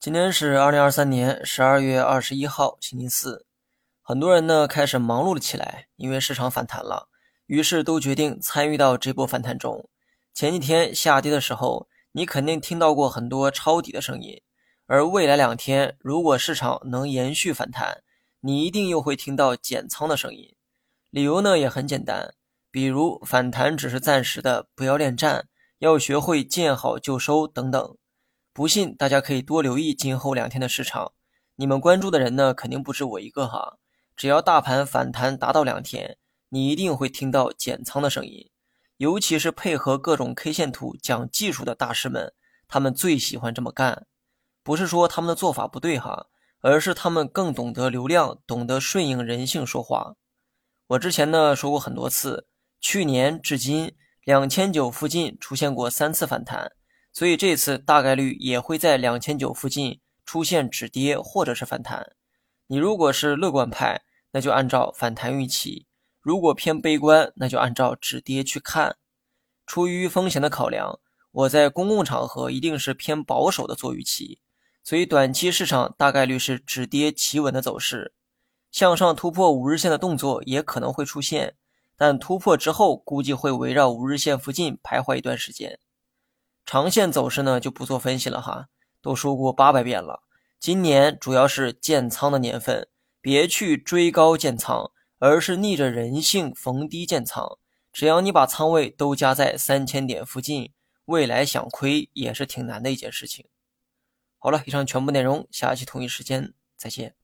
今天是二零二三年十二月二十一号，星期四。很多人呢开始忙碌了起来，因为市场反弹了，于是都决定参与到这波反弹中。前几天下跌的时候，你肯定听到过很多抄底的声音，而未来两天如果市场能延续反弹，你一定又会听到减仓的声音。理由呢也很简单，比如反弹只是暂时的，不要恋战，要学会见好就收等等。不信，大家可以多留意今后两天的市场。你们关注的人呢，肯定不止我一个哈。只要大盘反弹达到两天，你一定会听到减仓的声音。尤其是配合各种 K 线图讲技术的大师们，他们最喜欢这么干。不是说他们的做法不对哈，而是他们更懂得流量，懂得顺应人性说话。我之前呢说过很多次，去年至今两千九附近出现过三次反弹。所以这次大概率也会在两千九附近出现止跌或者是反弹。你如果是乐观派，那就按照反弹预期；如果偏悲观，那就按照止跌去看。出于风险的考量，我在公共场合一定是偏保守的做预期。所以短期市场大概率是止跌企稳的走势，向上突破五日线的动作也可能会出现，但突破之后估计会围绕五日线附近徘徊一段时间。长线走势呢就不做分析了哈，都说过八百遍了。今年主要是建仓的年份，别去追高建仓，而是逆着人性逢低建仓。只要你把仓位都加在三千点附近，未来想亏也是挺难的一件事情。好了，以上全部内容，下期同一时间再见。